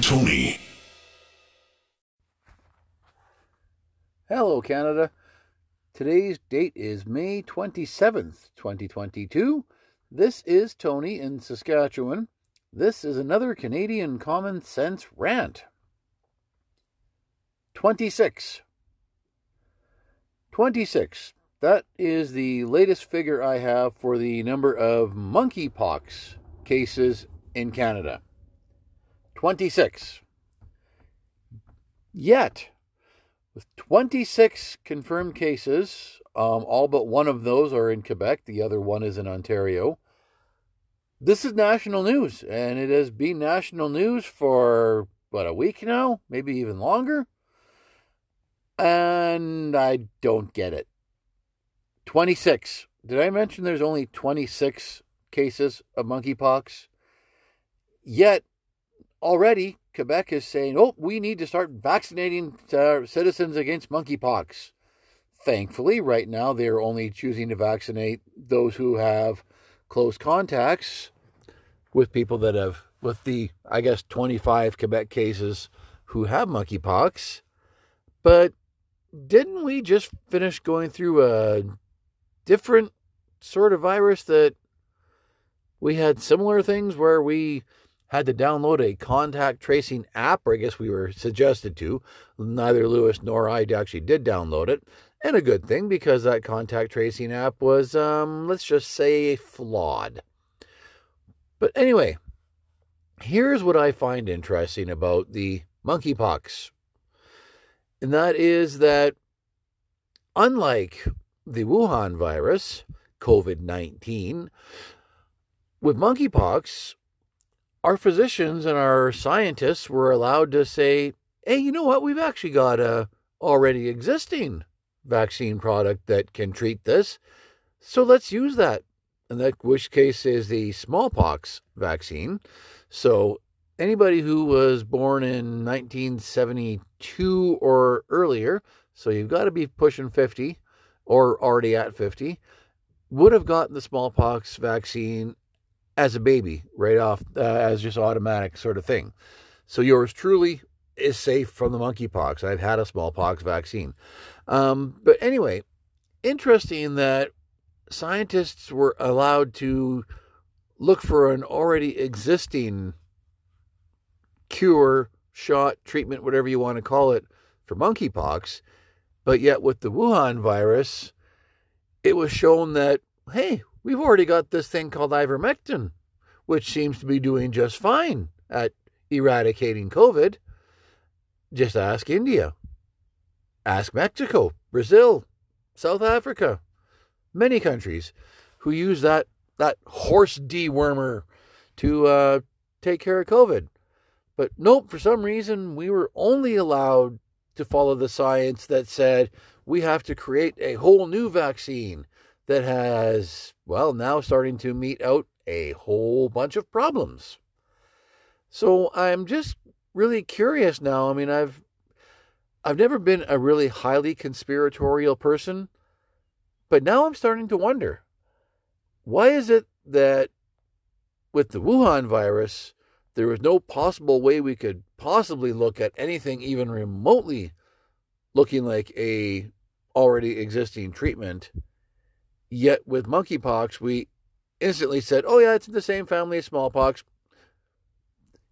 Tony. Hello, Canada. Today's date is May 27th, 2022. This is Tony in Saskatchewan. This is another Canadian Common Sense rant. 26. 26. That is the latest figure I have for the number of monkeypox cases in Canada. 26. Yet, with 26 confirmed cases, um, all but one of those are in Quebec, the other one is in Ontario. This is national news, and it has been national news for, what, a week now? Maybe even longer? And I don't get it. 26. Did I mention there's only 26 cases of monkeypox? Yet, already, Quebec is saying, oh, we need to start vaccinating uh, citizens against monkeypox. Thankfully, right now, they're only choosing to vaccinate those who have close contacts with people that have, with the, I guess, 25 Quebec cases who have monkeypox. But didn't we just finish going through a different sort of virus that we had similar things where we had to download a contact tracing app, or I guess we were suggested to. Neither Lewis nor I actually did download it. And a good thing because that contact tracing app was, um, let's just say, flawed. But anyway, here's what I find interesting about the monkeypox. And that is that, unlike the Wuhan virus, COVID 19, with monkeypox, our physicians and our scientists were allowed to say, hey, you know what? We've actually got a already existing vaccine product that can treat this. So let's use that. And that which case is the smallpox vaccine. So anybody who was born in 1972 or earlier, so you've got to be pushing 50 or already at 50, would have gotten the smallpox vaccine as a baby, right off uh, as just automatic sort of thing. So yours truly is safe from the monkeypox. I've had a smallpox vaccine. Um, but anyway, interesting that scientists were allowed to look for an already existing cure, shot, treatment, whatever you want to call it, for monkeypox. But yet, with the Wuhan virus, it was shown that, hey, we've already got this thing called ivermectin, which seems to be doing just fine at eradicating COVID. Just ask India, ask Mexico, Brazil, South Africa, many countries who use that, that horse dewormer to uh, take care of COVID. But nope, for some reason, we were only allowed to follow the science that said we have to create a whole new vaccine that has, well, now starting to mete out a whole bunch of problems. So I'm just really curious now. I mean, I've I've never been a really highly conspiratorial person, but now I'm starting to wonder why is it that with the Wuhan virus, there was no possible way we could possibly look at anything even remotely looking like a already existing treatment Yet with monkeypox, we instantly said, oh, yeah, it's in the same family as smallpox.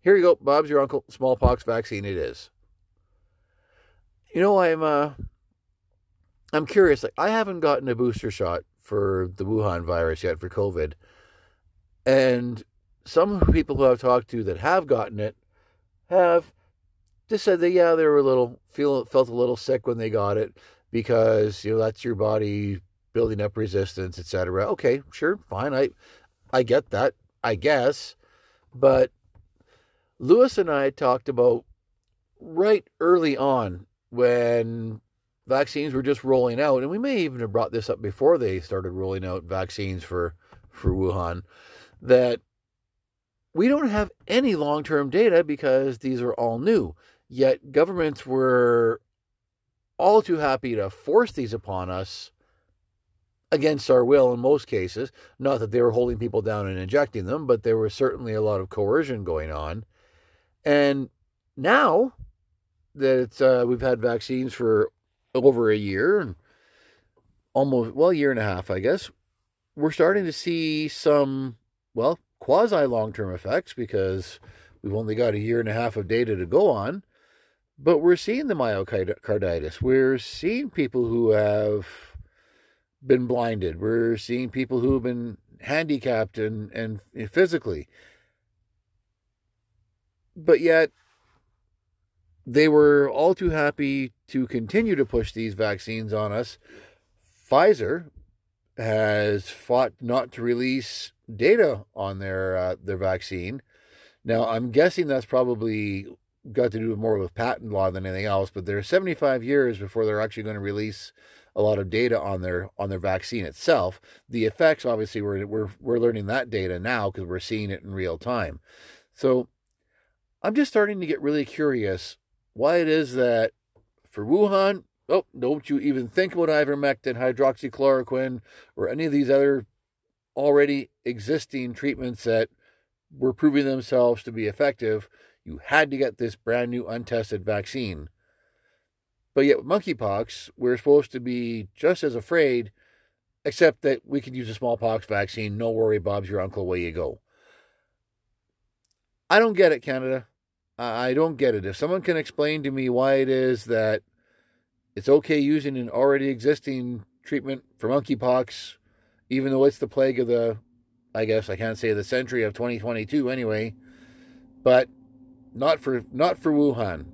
Here you go, Bob's your uncle, smallpox vaccine it is. You know, I'm uh, I'm curious. Like, I haven't gotten a booster shot for the Wuhan virus yet for COVID, and some people who I've talked to that have gotten it have just said that yeah, they were a little feel felt a little sick when they got it because you know that's your body building up resistance, etc. Okay, sure, fine. I I get that, I guess. But Lewis and I talked about right early on when vaccines were just rolling out, and we may even have brought this up before they started rolling out vaccines for for Wuhan, that we don't have any long term data because these are all new. Yet governments were all too happy to force these upon us against our will in most cases. Not that they were holding people down and injecting them, but there was certainly a lot of coercion going on. And now that it's uh, we've had vaccines for over a year and almost well, a year and a half, I guess, we're starting to see some well quasi long term effects because we've only got a year and a half of data to go on. But we're seeing the myocarditis. We're seeing people who have been blinded. We're seeing people who have been handicapped and, and physically. But yet, they were all too happy to continue to push these vaccines on us. Pfizer has fought not to release data on their uh, their vaccine. Now, I'm guessing that's probably got to do more with patent law than anything else, but they're 75 years before they're actually going to release a lot of data on their on their vaccine itself. The effects, obviously, we're we're we're learning that data now because we're seeing it in real time. So I'm just starting to get really curious why it is that for Wuhan, oh, don't you even think about ivermectin, hydroxychloroquine, or any of these other already existing treatments that were proving themselves to be effective. You had to get this brand new untested vaccine. But yet, with monkeypox, we're supposed to be just as afraid, except that we can use a smallpox vaccine. No worry, Bob's your uncle. Away you go. I don't get it, Canada. I don't get it. If someone can explain to me why it is that it's okay using an already existing treatment for monkeypox, even though it's the plague of the, I guess I can't say the century of 2022 anyway, but not for not for Wuhan.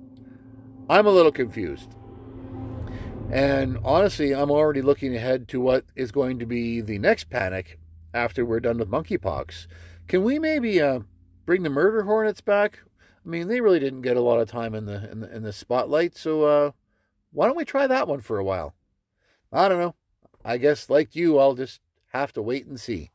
I'm a little confused. And honestly, I'm already looking ahead to what is going to be the next panic after we're done with monkeypox. Can we maybe uh, bring the murder hornets back? I mean, they really didn't get a lot of time in the in the, in the spotlight, so uh, why don't we try that one for a while? I don't know. I guess like you, I'll just have to wait and see.